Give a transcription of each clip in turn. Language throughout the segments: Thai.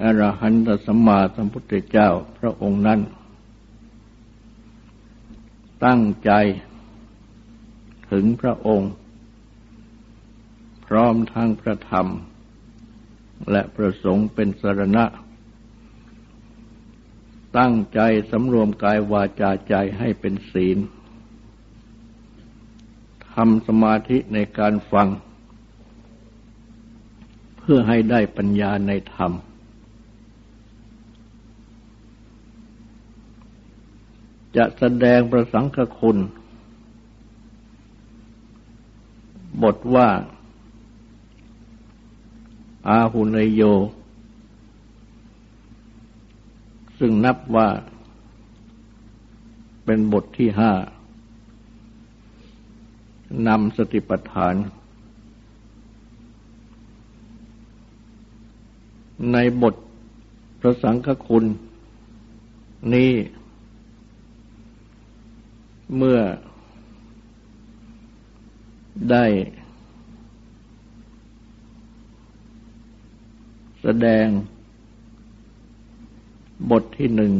อรหันตสัมมาสัมพุทธเจ้าพระองค์นั้น ตั้งใจถึงพระองค์ พร้อมทั้งพระธรรม และประสงค์เป็นสรณะ ตั้งใจสำรวมกายวาจาใจให้เป็นศีลทำสมาธิในการฟัง เพื่อให้ได้ปัญญาในธรรม จะแสดงประสังคคุณ บทว่า อาหุนโย ซึ่งนับว่า เป็นบทที่ห้านำสติปัฏฐาน ในบทพระสังฆคุณนี้ เมื่อได้แสดงบทที่หนึ่ง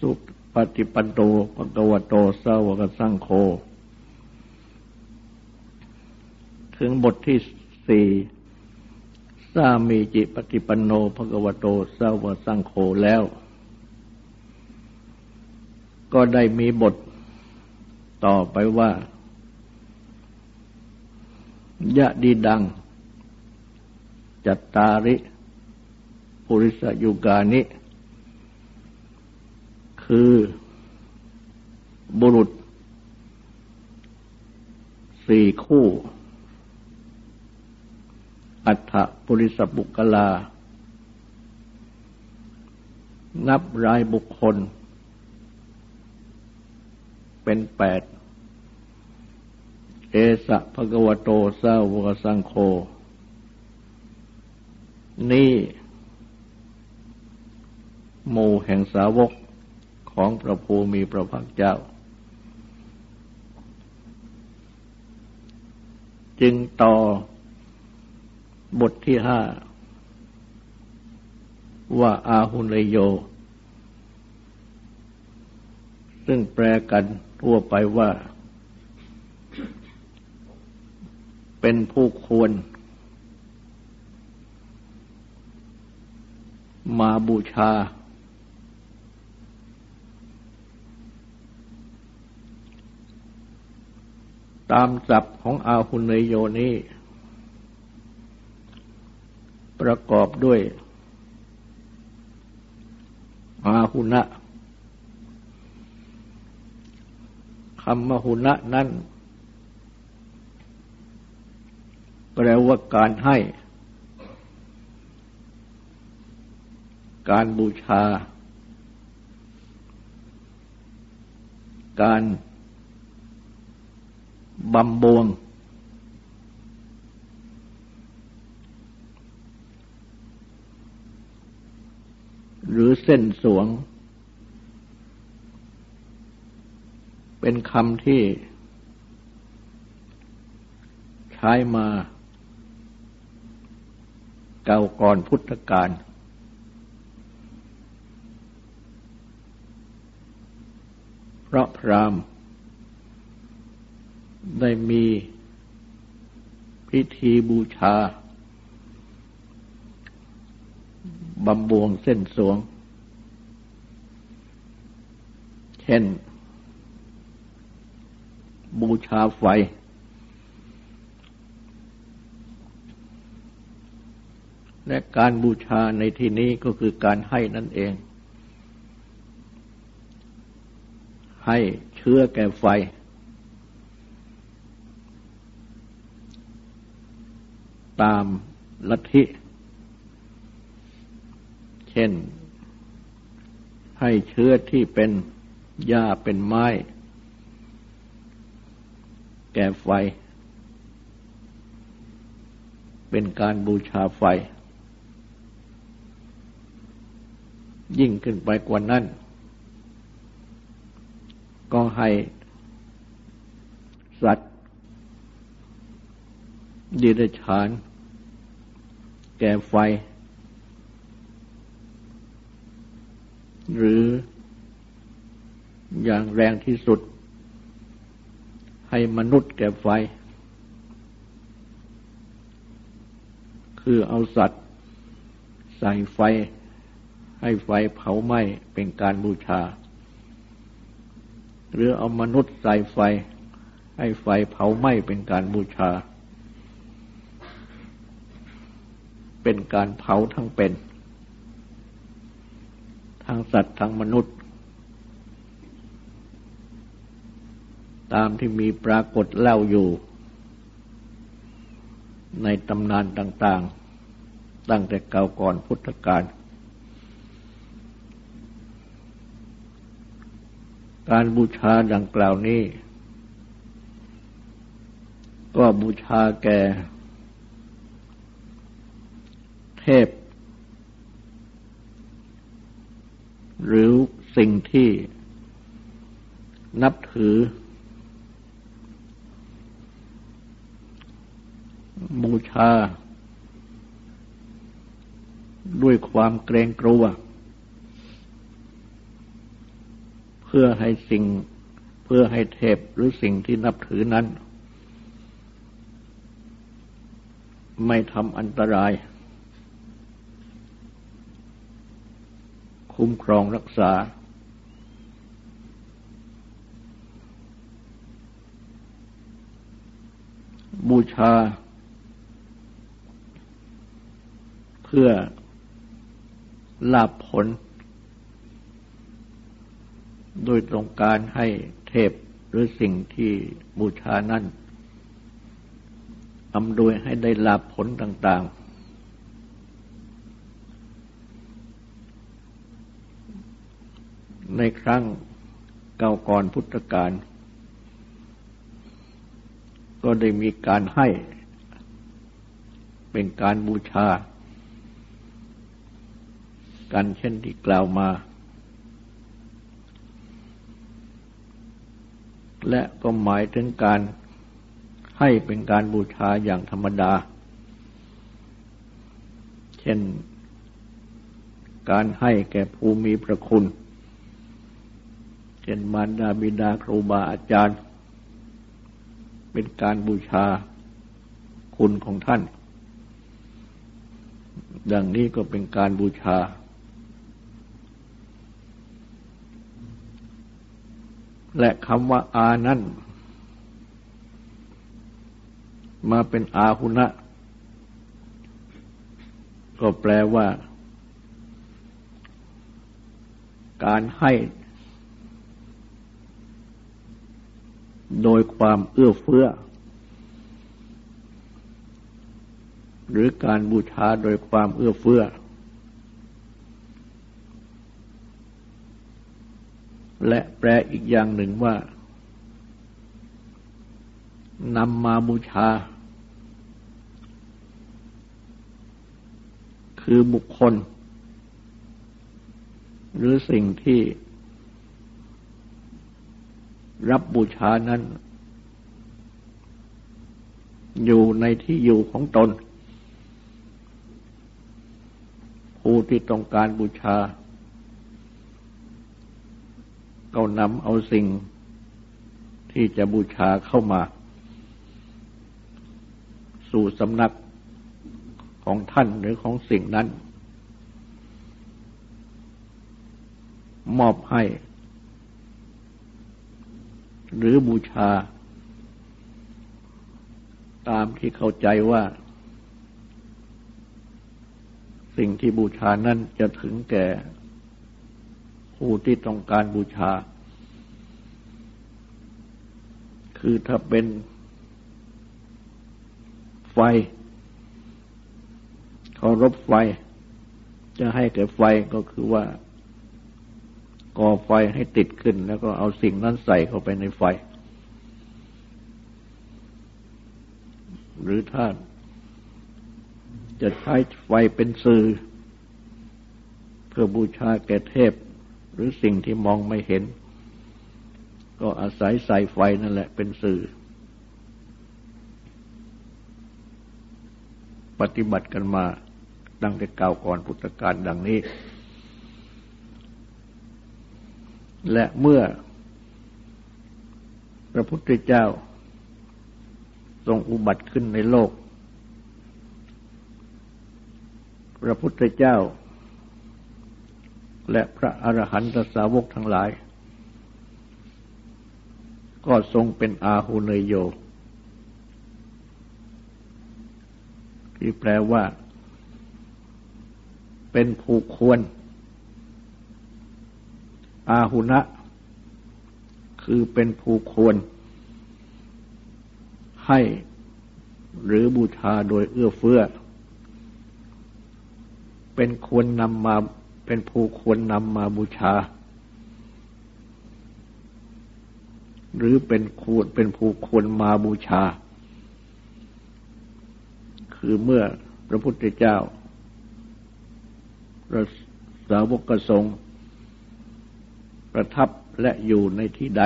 สุปฏิปันโตปะกวโตสาวกสังโฆถึงบทที่สี่สามีจิปฏิปันโนภะกวโตสาวกสังโฆแล้ว ก็ได้มีบทต่อไปว่ายะดีดัง จัตตาริ ปุริสยุกานิ คือบุรุษสี่คู่ อัฏฐปุริสบุกลา นับรายบุคคล เป็นแปด เอสะภะกวโตสาวกสังโฆนี่หมู่แห่งสาวกของพระภูมิพระภาคเจ้า จึงต่อบทที่ห้า ว่าอาหุนโย ซึ่งแปลกัน ทั่วไปว่า เป็นผู้ควร มาบูชา ตามศัพท์ของอาหุนยโยนี้ ประกอบด้วย อาหุนะ คำมหุนะนั้น แปลว่าการให้ การบูชา การบำบวง หรือเส้นสวง เป็นคำที่ใช้มาเก่าก่อนพุทธกาลเพราะพรามได้มีพิธีบูชาบำบวงเส้นสวง เช่น บูชาไฟ และการบูชาในที่นี้ก็คือการให้นั่นเอง ให้เชื้อแก่ไฟ ตามลัทธิ เช่น ให้เชื้อที่เป็นหญ้าเป็นไม้ แก่ไฟ เป็นการบูชาไฟ ยิ่งขึ้นไปกว่านั้น ก็ให้สัตว์ดิรฉาน แก่ไฟ หรืออย่างแรงที่สุด ให้มนุษย์แก่ไฟ คือเอาสัตว์ ใส่ไฟ ให้ไฟเผาไหม้เป็นการบูชา หรือเอามนุษย์ใส่ไฟ ให้ไฟเผาไหม้เป็นการบูชา เป็นการเผาทั้งเป็น ทั้งสัตว์ทั้งมนุษย์ ตามที่มีปรากฏเล่าอยู่ ในตำนานต่างๆ ตั้งแต่เก่าก่อนพุทธกาลการบูชาดังกล่าวนี้ ก็บูชาแก่เทพ หรือสิ่งที่นับถือ บูชา ด้วยความเกรงกลัว เพื่อให้สิ่งเพื่อให้เทพหรือสิ่งที่นับถือนั้น ไม่ทำอันตราย คุ้มครองรักษาบูชา พื่อลาบผล โดยตรงการให้เทพหรือสิ่งที่บูชานั้นอำนวยให้ได้ลาบผลต่าง ๆ ในครั้งเก่าก่อนพุทธกาลก็ได้มีการให้เป็นการบูชา กันเช่นที่กล่าวมา และก็หมายถึงการให้เป็นการบูชาอย่างธรรมดา เช่น การให้แก่ผู้มีพระคุณ เช่นมารดาบิดาครูบาอาจารย์ เป็นการบูชาคุณของท่านดังนี้ก็เป็นการบูชา และคำว่าอานั้นมาเป็นอาหุนะ ก็แปลว่า การให้ โดยความเอื้อเฟื้อ หรือการบูชาโดยความเอื้อเฟื้อ และแปลอีกอย่างหนึ่งว่านำมาบูชา คือบุคคล หรือสิ่งที่รับบูชานั้น อยู่ในที่อยู่ของตน ผู้ที่ต้องการบูชา ก็นำเอาสิ่งที่จะบูชาเข้ามา สู่สำนักของท่านหรือของสิ่งนั้น มอบให้ หรือบูชา ตามที่เข้าใจว่า สิ่งที่บูชานั้นจะถึงแก่ ผู้ที่ต้องการบูชา คือถ้าเป็นไฟเคารพไฟ จะให้แก่ไฟก็คือว่าก่อไฟให้ติดขึ้น แล้วก็เอาสิ่งนั้นใส่เข้าไปในไฟ หรือถ้าจะใช้ไฟเป็นสื่อ เพื่อบูชาแก่เทพ รือสิ่งที่มองไม่เห็น ก็อาศัยใส่ไฟนั่นแหละเป็นสื่อ ปฏิบัติกันมาดังแต่เก่าก่อนพุทธกาลดังนี้ และเมื่อ พระพุทธเจ้า ทรงอุบัติขึ้นในโลก พระพุทธเจ้า และพระอรหันตสาวกทั้งหลาย ก็ทรงเป็นอาหุเนยโย ที่แปลว่า เป็นผู้ควร อาหุนะ คือเป็นผู้ควร ให้หรือบูชาโดยเอื้อเฟื้อ เป็นควรนำมา เป็นผู้ควรนำมาบูชา หรือเป็นควรเป็นผู้ควรมาบูชา คือเมื่อพระพุทธเจ้าพระสาวกสงฆ์ประทับและอยู่ในที่ใด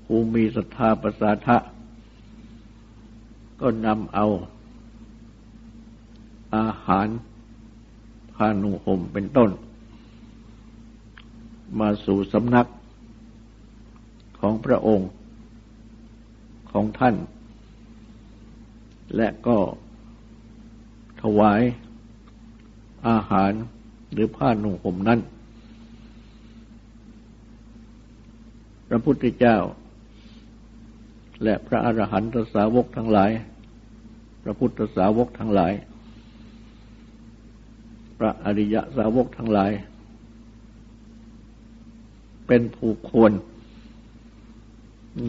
ผู้มีศรัทธาประสาทะ ก็นำเอาอาหาร พานุห่มเป็นต้น มาสู่สำนักของพระองค์ของท่าน และก็ถวายอาหารหรือผ้านุ่งห่มนั้น พระพุทธเจ้า และพระอรหันตสาวกทั้งหลาย พระพุทธสาวกทั้งหลาย ระอริยสาวกทั้งหลาย เป็นผู้ควร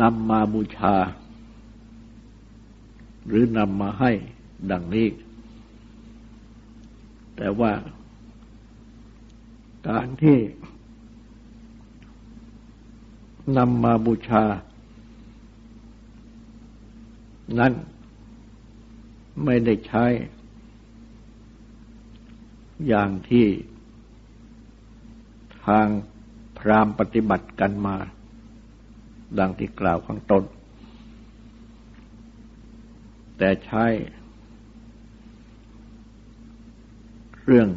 นำมาบูชา หรือนำมาให้ดังนี้ แต่ว่าการที่นำมาบูชา นั้นไม่ได้ใช้ อย่างที่ทางพรามปฏิบัติกันมา ดังที่กล่าวข้างต้น แต่ใช้เรื่อง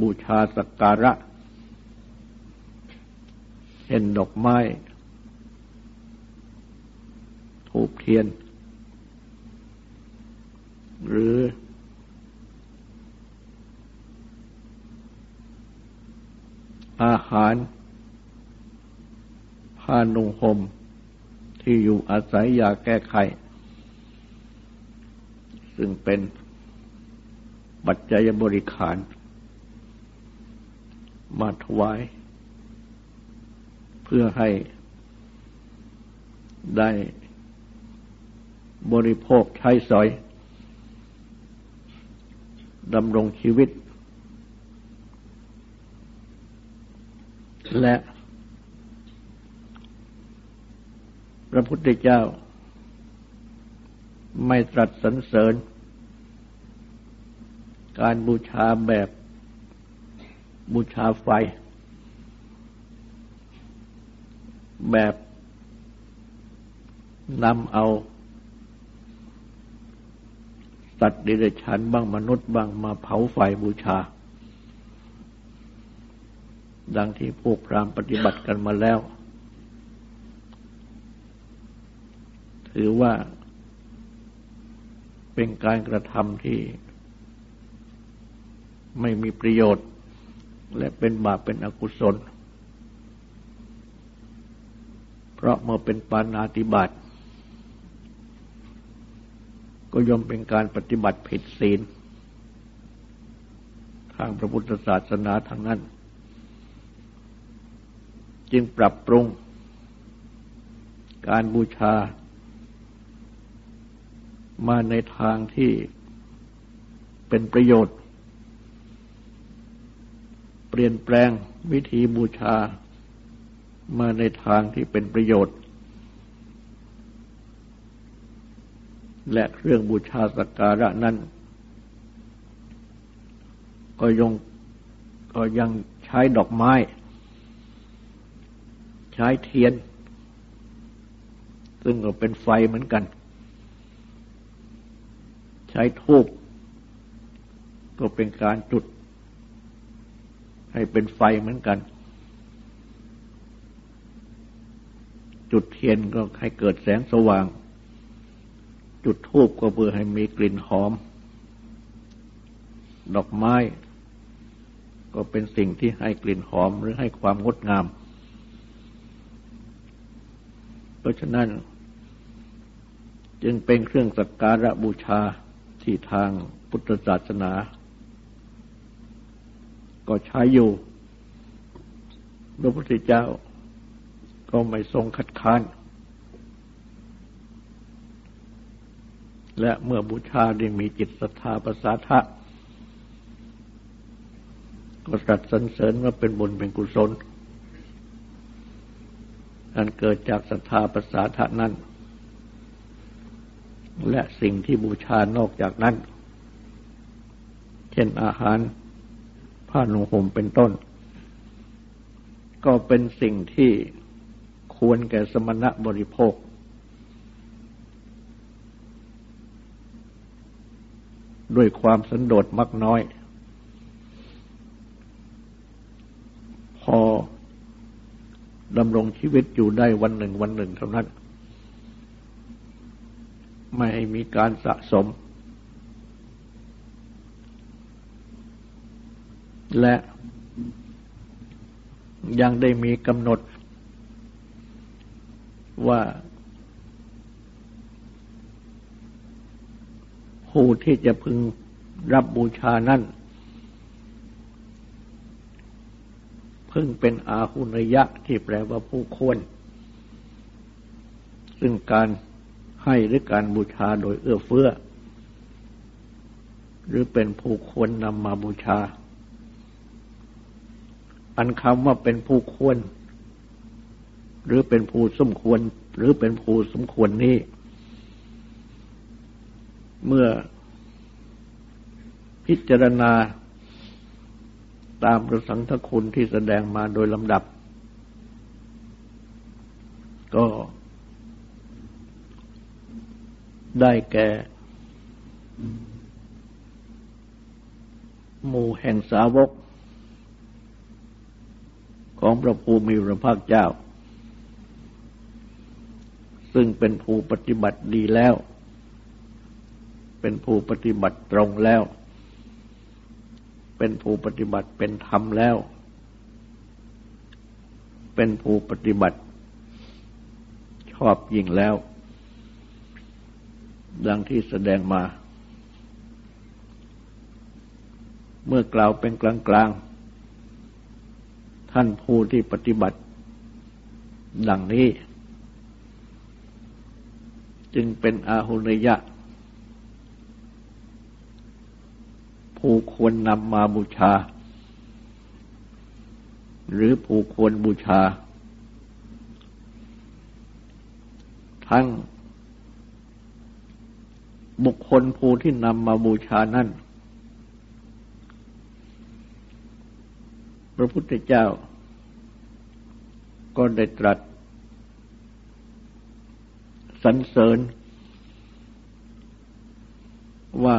บูชาสักการะเห็นดอกไม้ ถูกเทียน หรืออาหารผ้านุ่งห่มที่อยู่อาศัยยาแก้ไข ซึ่งเป็นปัจจัยบริขาร มาถวาย เพื่อให้ได้บริโภคใช้สอย ดำรงชีวิต และ พระพุทธเจ้า ไม่ตรัสสรรเสริญ การบูชาแบบบูชาไฟ แบบนำเอา สัตว์ดิเรกชันบ้างมนุษย์บ้างมาเผาไฟบูชา ดังที่พวกพรามปฏิบัติกันมาแล้ว ถือว่าเป็นการกระทำที่ไม่มีประโยชน์ และเป็นบาปเป็นอกุศล เพราะเมื่อเป็นปานาติบาต ก็ย่อมเป็นการปฏิบัติผิดศีล ทางพระพุทธศาสนาทางนั้น จึงปรับปรุง การบูชา มาในทางที่เป็นประโยชน์ เปลี่ยนแปลงวิธีบูชามาในทางที่เป็นประโยชน์ และเครื่องบูชาสักการะนั้น ก็ยังก็ยังใช้ดอกไม้ ใช้เทียน ซึ่งก็เป็นไฟเหมือนกัน ใช้ทูบก็เป็นการจุด ให้เป็นไฟเหมือนกัน จุดเทียนก็ให้เกิดแสงสว่าง จุดทูบก็เพื่อให้มีกลิ่นหอม ดอกไม้ ก็เป็นสิ่งที่ให้กลิ่นหอมหรือให้ความงดงาม เพราะฉะนั้น จึงเป็นเครื่องสักการะบูชาที่ทางพุทธศาสนา ก็ใช้อยู่ พระพุทธเจ้าก็ไม่ทรงคัดค้าน และเมื่อบูชาได้มีจิตศรัทธาประสาทะก็ตรัสสรรเสริญว่าเป็นบุญเป็นกุศล อันเกิดจากศรัทธาประสาทะนั้น และสิ่งที่บูชานอกจากนั้น เช่นอาหารผ้าหนุ่งห่มเป็นต้น ก็เป็นสิ่งที่ควรแก่สมณะบริโภค ด้วยความสันโดษมักน้อย พอดำรงชีวิตอยู่ได้วันหนึ่งวันหนึ่งเท่านั้น ไม่ให้มีการสะสม และยังได้มีกำหนดว่า ผู้ที่จะพึงรับบูชานั้นพึงเป็นอาหุนยะที่แปลว่าผู้ควร ซึ่งการให้หรือการบูชาโดยเอื้อเฟื้อ หรือเป็นผู้ควรนำมาบูชา อันคำว่าเป็นผู้ควร หรือเป็นผู้สมควร หรือเป็นผู้สมควรนี้ เมื่อพิจารณาตามประสังทคุณที่แสดงมาโดยลำดับ ก็ได้แก่ หมู่แห่งสาวก ของพระภูมิพระภาคเจ้า ซึ่งเป็นผู้ปฏิบัติดีแล้ว เป็นผู้ปฏิบัติตรงแล้ว เป็นผู้ปฏิบัติเป็นธรรมแล้ว เป็นผู้ปฏิบัติ ชอบยิ่งแล้ว ดังที่แสดงมา เมื่อกล่าวเป็นกลางๆ ท่านผู้ที่ปฏิบัติ ดังนี้ จึงเป็นอาหุนยะ ผู้ควรนำมาบูชา หรือผู้ควรบูชา ทั้งบุคคลผู้ที่นำมาบูชานั้นพระพุทธเจ้า ก็ได้ตรัสสรรเสริญว่า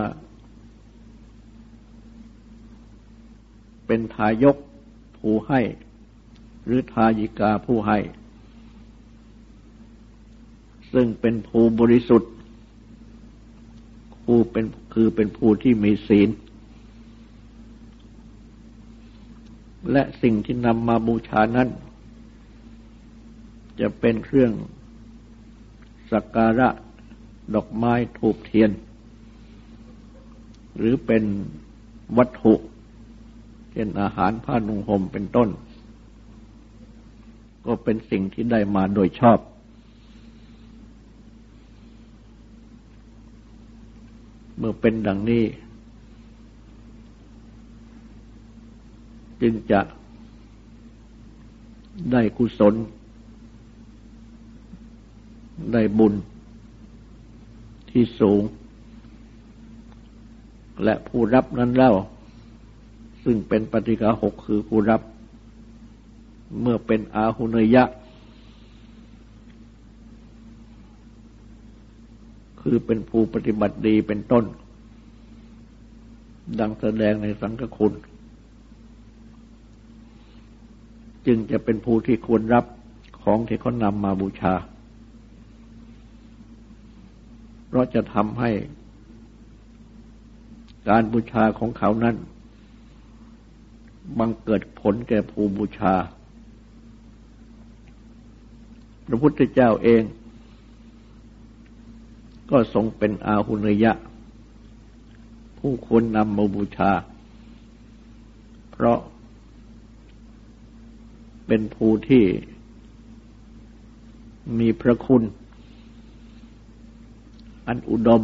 เป็นทายกผู้ให้ หรือทายิกาผู้ให้ ซึ่งเป็นผู้บริสุทธิ์ผู้เป็นคือเป็นผู้ที่มีศีล และสิ่งที่นำมาบูชานั้น จะเป็นเครื่องสักการะดอกไม้ถูกเทียน หรือเป็นวัตถุ ช่นอาหารผ้านุ่งห่มเป็นต้น ก็เป็นสิ่งที่ได้มาโดยชอบ เมื่อเป็นดังนี้ จึงจะได้กุศล ได้บุญที่สูง และผู้รับนั้นเล่า ซึ่งเป็นปฏิกาหกคือผู้รับ เมื่อเป็นอาหุเนยะ คือเป็นผู้ปฏิบัติดีเป็นต้น ดังแสดงในสังฆคุณ จึงจะเป็นผู้ที่ควรรับของที่เขานำมาบูชา เพราะจะทำให้การบูชาของเขานั้น บังเกิดผลแก่ผู้บูชา พระพุทธเจ้าเอง ก็ทรงเป็นอาหุนยะ ผู้ควรนำมาบูชา เพราะเป็นผู้ที่มีพระคุณ อันอุดม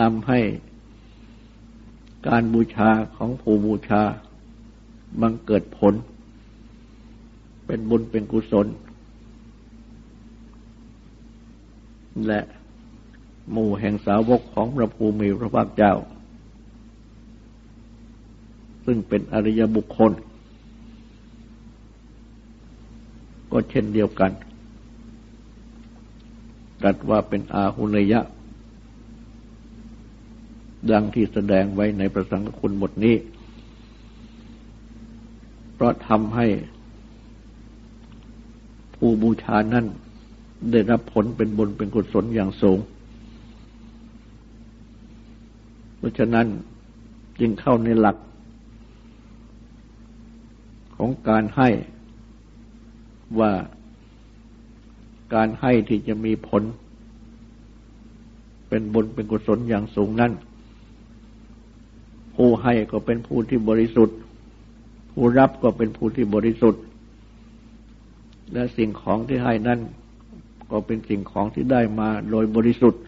นำให้ การบูชาของผู้บูชาบังเกิดผล เป็นบุญเป็นกุศล และหมู่แห่งสาวกของพระภูมิพระภาคเจ้า ซึ่งเป็นอริยบุคคล ก็เช่นเดียวกันตัดว่าเป็นอาหุนยะ ดังที่แสดงไว้ในประสังคุณบทนี้ เพราะทำให้ผู้บูชานั้นได้รับผลเป็นบุญเป็นกุศลอย่างสูง เพราะฉะนั้นจึงเข้าในหลัก ของการให้ว่าการให้ที่จะมีผล เป็นบุญเป็นกุศลอย่างสูงนั้น ผู้ให้ก็เป็นผู้ที่บริสุทธิ์ ผู้รับก็เป็นผู้ที่บริสุทธิ์ และสิ่งของที่ให้นั้นก็เป็นสิ่งของที่ได้มาโดยบริสุทธิ์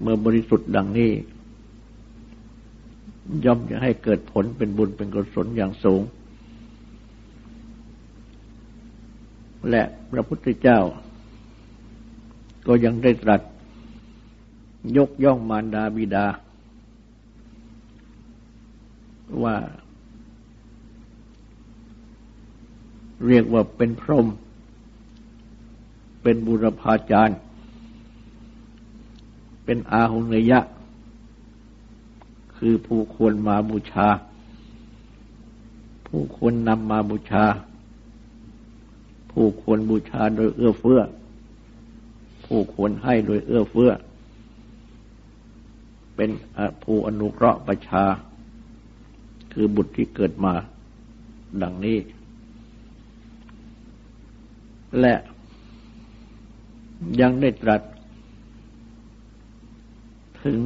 เมื่อบริสุทธิ์ดังนี้ ย่อมจะให้เกิดผลเป็นบุญเป็นกุศลอย่างสูง และพระพุทธเจ้า ก็ยังได้ตรัส ยกย่องมารดาบิดา ว่า เรียกว่าเป็นพรหมเป็นบุรพาจารย์ เป็นอาหุนยะ คือผู้ควรมาบูชา ผู้ควรนำมาบูชา ผู้ควรบูชาโดยเอื้อเฟื้อ ผู้ควรให้โดยเอื้อเฟื้อ เป็นผู้อนุเคราะห์ประชา คือบุตรที่เกิดมาดังนี้ และยังได้ตรัส ถึง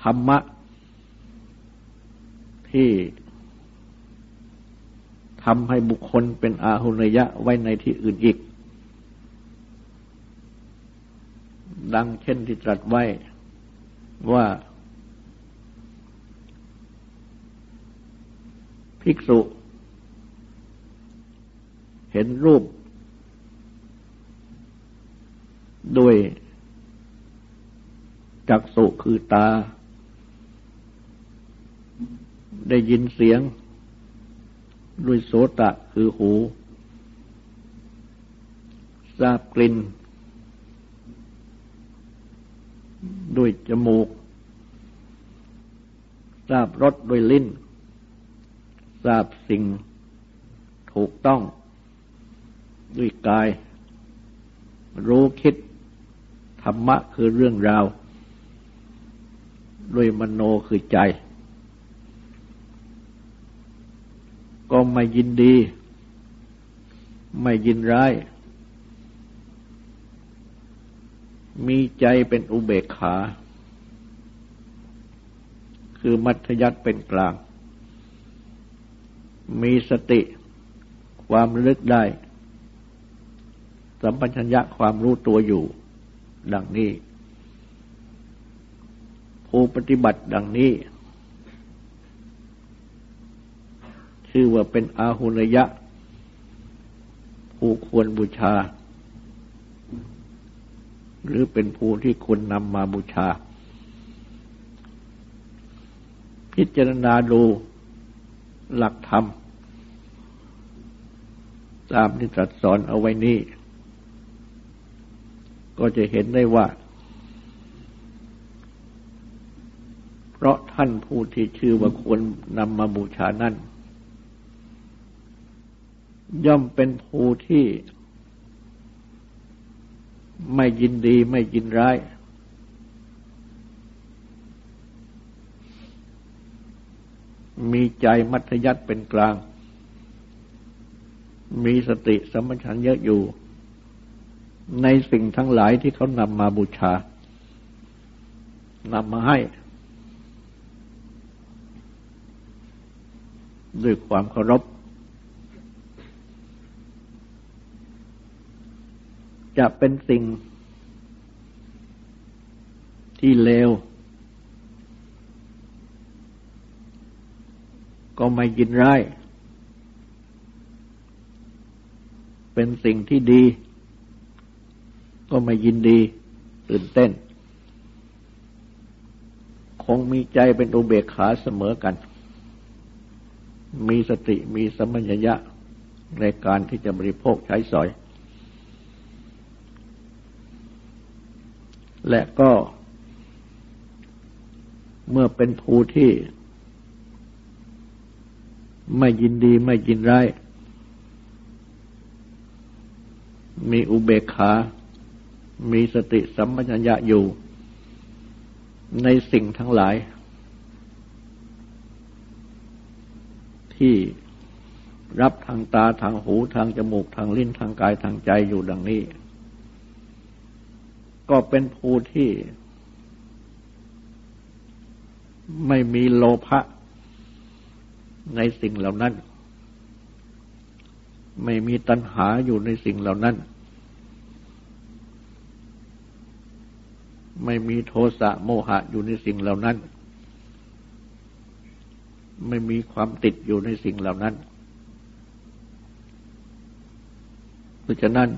ธรรมะ ที่ทำให้บุคคลเป็นอาหุนยะไว้ในที่อื่นอีก ดังเช่นที่ตรัสไว้ว่า ภิกษุ เห็นรูป ด้วยจักสุคือตา ได้ยินเสียง ด้วยโสตะคือหูทราบกลิ่น ด้วยจมูกทราบรสด้วยลิ้นทราบสิ่งถูกต้องด้วยกาย รู้คิด ธรรมะคือเรื่องราว ด้วยมโนคือใจ ก็ไม่ยินดี ไม่ยินร้าย มีใจเป็นอุเบกขา คือมัธยัติเป็นกลาง มีสติความลึกได้ สัมปชัญญะความรู้ตัวอยู่ ดังนี้ ผู้ปฏิบัติดังนี้ ชื่อว่าเป็นอาหุนยะ ผู้ควรบูชา หรือเป็นผู้ที่ควรนำมาบูชา พิจารณาดูหลักธรรม ตามที่ตรัสสอนเอาไว้นี้ ก็จะเห็นได้ว่า เพราะท่านผู้ที่ชื่อว่าควรนำมาบูชานั้น ย่อมเป็นผู้ที่ ไม่ยินดีไม่ยินร้าย มีใจมัธยัติเป็นกลาง มีสติสมัชัญญะอยู่ ในสิ่งทั้งหลายที่เขานำมาบูชานำมาให้ ด้วยความเคารพ จะเป็นสิ่งที่เลว ก็ไม่ยินร้าย เป็นสิ่งที่ดี ก็ไม่ยินดี ตื่นเต้น คงมีใจเป็นอุเบกขาเสมอกัน มีสติมีสมัญญะในการที่จะบริโภคใช้สอย และก็เมื่อเป็นภูที่ไม่ยินดีไม่ยินร้าย มีอุเบกขา มีสติสัมปชัญญะอยู่ ในสิ่งทั้งหลาย ที่รับทางตาทางหูทางจมูกทางลิ้นทางกายทางใจอยู่ดังนี้ ก็เป็นผู้ที่ ไม่มีโลภะในสิ่งเหล่านั้น ไม่มีตัณหาอยู่ในสิ่งเหล่านั้น ไม่มีโทสะโมหะอยู่ในสิ่งเหล่านั้น ไม่มีความติดอยู่ในสิ่งเหล่านั้น เพราะฉะนั้น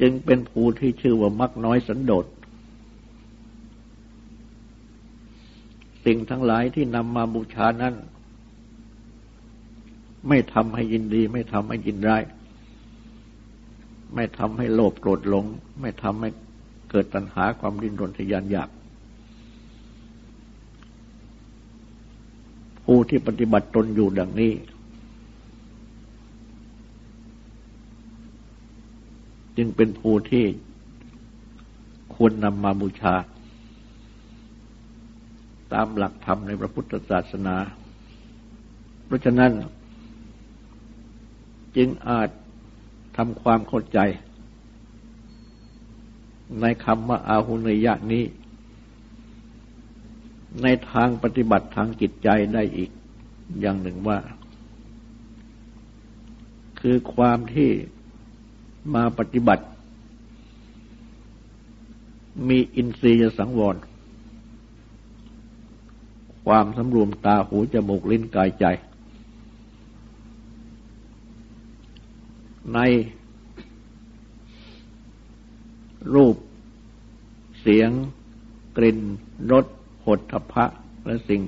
จึงเป็นภูที่ชื่อว่ามักน้อยสันโดษสิ่งทั้งหลายที่นำมาบูชานั้น ไม่ทำให้ยินดี ไม่ทำให้ยินร้าย ไม่ทำให้โลภโกรธหลง ไม่ทำให้เกิดตัณหาความดิ้นรนทยานอยากผู้ที่ปฏิบัติตนอยู่ดังนี้ จึงเป็นผู้ที่ควรนำมาบูชา ตามหลักธรรมในพระพุทธศาสนา เพราะฉะนั้น จึงอาจทำความเข้าใจ ในคำว่าอาหุนยะนี้ ในทางปฏิบัติทางจิตใจได้อีกอย่างหนึ่งว่า คือความที่ มาปฏิบัติ มีอินทรียสังวร ความสำรวมตาหูจมูกลิ้นกายใจ ในรูป เสียง กลิ่นรสหดทพะ และสิ่ง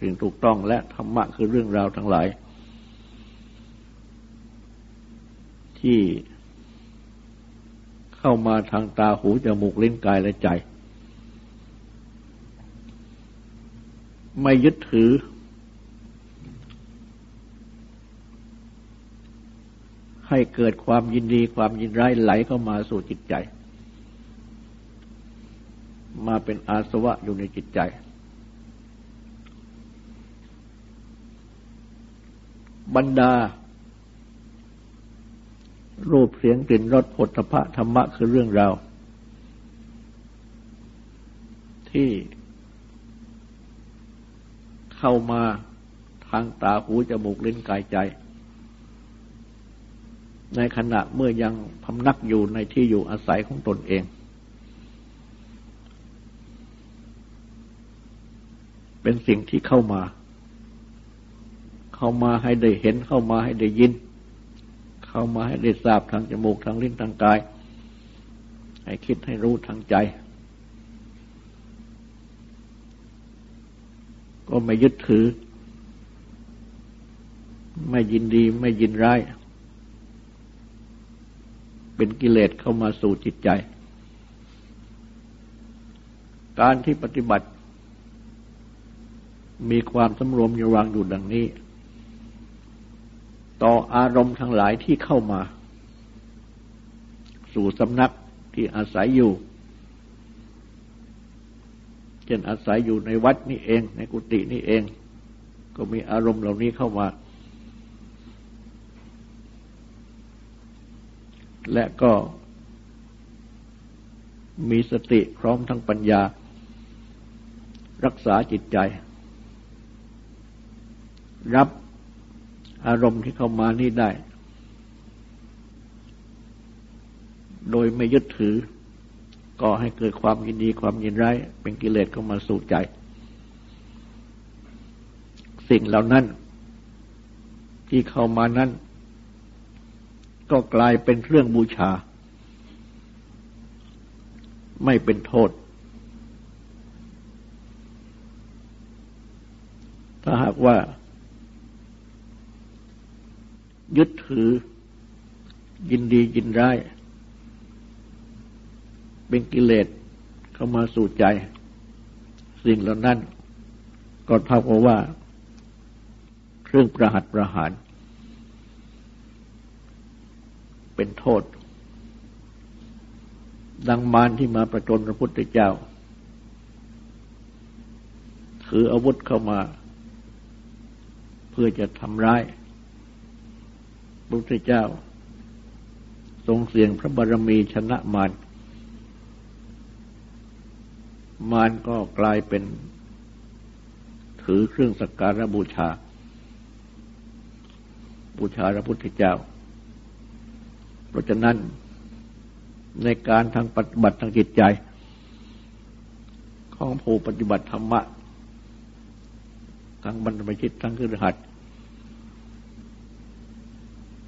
สิ่งถูกต้องและธรรมะคือเรื่องราวทั้งหลาย ที่ เข้ามาทางตาหูจมูกลิ้นกายและใจ ไม่ยึดถือ ให้เกิดความยินดีความยินร้ายไหลเข้ามาสู่จิตใจ มาเป็นอาสวะอยู่ในจิตใจ บรรดา รูปเสียงกลิ่นรสผลพะธรรมะคือเรื่องราวที่เข้ามาทางตาหูจมูกลิ้นกายใจ ในขณะเมื่อยังพำนักอยู่ในที่อยู่อาศัยของตนเอง เป็นสิ่งที่เข้ามา เข้ามาให้ได้เห็นเข้ามาให้ได้ยิน เข้ามาให้ได้ทราบทางจมูกทางลิ้นทางกาย ให้คิดให้รู้ทางใจ ก็ไม่ยึดถือ ไม่ยินดีไม่ยินร้าย เป็นกิเลสเข้ามาสู่จิตใจ การที่ปฏิบัติ มีความสำรวมระวังอยู่ดังนี้ ต่ออารมณ์ทั้งหลายที่เข้ามา สู่สำนักที่อาศัยอยู่ เช่นอาศัยอยู่ในวัดนี่เอง ในกุฏินี่เอง ก็มีอารมณ์เหล่านี้เข้ามา และก็มีสติพร้อมทั้งปัญญา รักษาจิตใจ รับ อารมณ์ที่เข้ามานี่ได้ โดยไม่ยึดถือ ก็ให้เกิดความยินดีความยินร้ายเป็นกิเลสเข้ามาสู่ใจ สิ่งเหล่านั้น ที่เข้ามานั้น ก็กลายเป็นเครื่องบูชา ไม่เป็นโทษถ้าหากว่า ยึดถือ ยินดียินร้าย เป็นกิเลสเข้ามาสู่ใจ สิ่งเหล่านั้นก็เท่ากับว่า เครื่องประหัตประหาร เป็นโทษ ดังมารที่มาประจนพระพุทธเจ้า ถืออาวุธเข้ามา เพื่อจะทำร้าย พระพุทธเจ้า ทรงเสียงพระบารมีชนะมารมารก็กลายเป็น ถือเครื่องสักการะบูชา บูชาพระพุทธเจ้า เพราะฉะนั้นในการทางปฏิบัติทางจิตใจ ของผู้ปฏิบัติธรรมะทั้งบรรพชิตทั้งคือหัด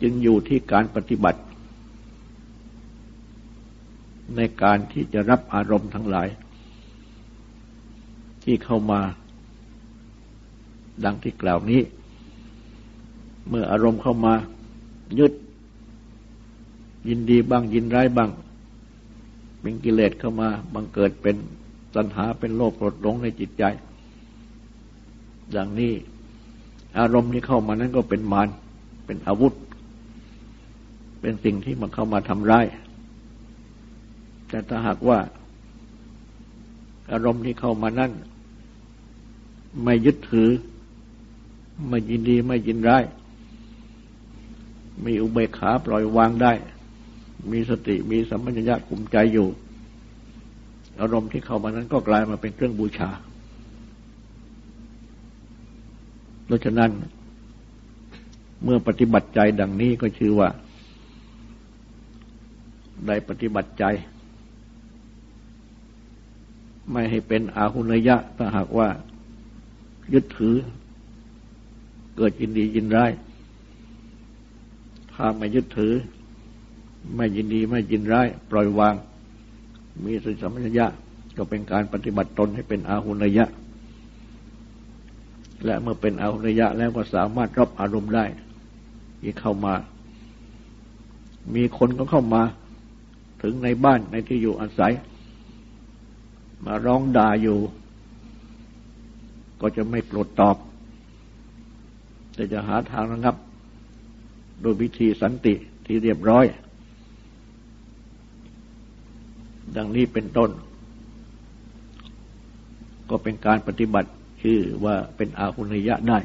จึงอยู่ที่การปฏิบัติ ในการที่จะรับอารมณ์ทั้งหลาย ที่เข้ามาดังที่กล่าวนี้ เมื่ออารมณ์เข้ามายึด ยินดีบ้างยินร้ายบ้าง เป็นกิเลสเข้ามาบังเกิดเป็นสัญหาเป็นโลภโกรธหลงในจิตใจ อย่างนี้ อารมณ์ที่เข้ามานั้นก็เป็นมารเป็นอาวุธ เป็นสิ่งที่มันเข้ามาทำร้าย แต่ถ้าหากว่า อารมณ์ที่เข้ามานั้นไม่ยึดถือ ไม่ยินดีไม่ยินร้าย มีอุเบกขาปล่อยวางได้ มีสติมีสัมปชัญญะกลุ่มใจอยู่ อารมณ์ที่เข้ามานั้นก็กลายมาเป็นเครื่องบูชาดังนั้นเมื่อปฏิบัติใจดังนี้ก็ชื่อว่า ได้ปฏิบัติใจ ไม่ให้เป็นอาหุนยะ ถ้าหากว่ายึดถือ เกิดยินดียินร้าย ถ้าไม่ยึดถือ ไม่ยินดีไม่ยินร้าย ปล่อยวาง มีสติสัมปชัญญะก็เป็นการปฏิบัติตนให้เป็นอาหุนยะ และเมื่อเป็นอาหุนยะแล้วก็สามารถรับอารมณ์ได้ที่เข้ามา มีคนก็เข้ามา ถึงในบ้านในที่อยู่อาศัย มาร้องด่าอยู่ ก็จะไม่โกรธตอบ แต่จะหาทางระงับ โดยวิธีสันติที่เรียบร้อย ดังนี้เป็นต้น ก็เป็นการปฏิบัติชื่อว่าเป็นอาหุนยะได้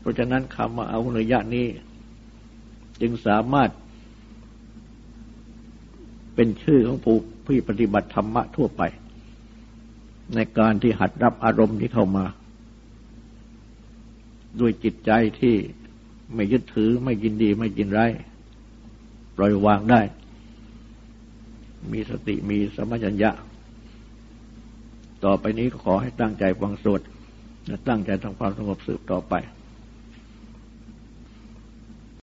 เพราะฉะนั้นคำว่าอาหุนยะนี้ จึงสามารถ เป็นชื่อของผู้ผู้ปฏิบัติธรรมะทั่วไป ในการที่หัดรับอารมณ์ที่เข้ามาด้วยจิตใจที่ไม่ยึดถือไม่ยินดีไม่ยินร้ายปล่อยวางได้ มีสติมีสมัญญะ ต่อไปนี้ก็ขอให้ตั้งใจฟังสวดและตั้งใจทำความสงบสืบต่อไป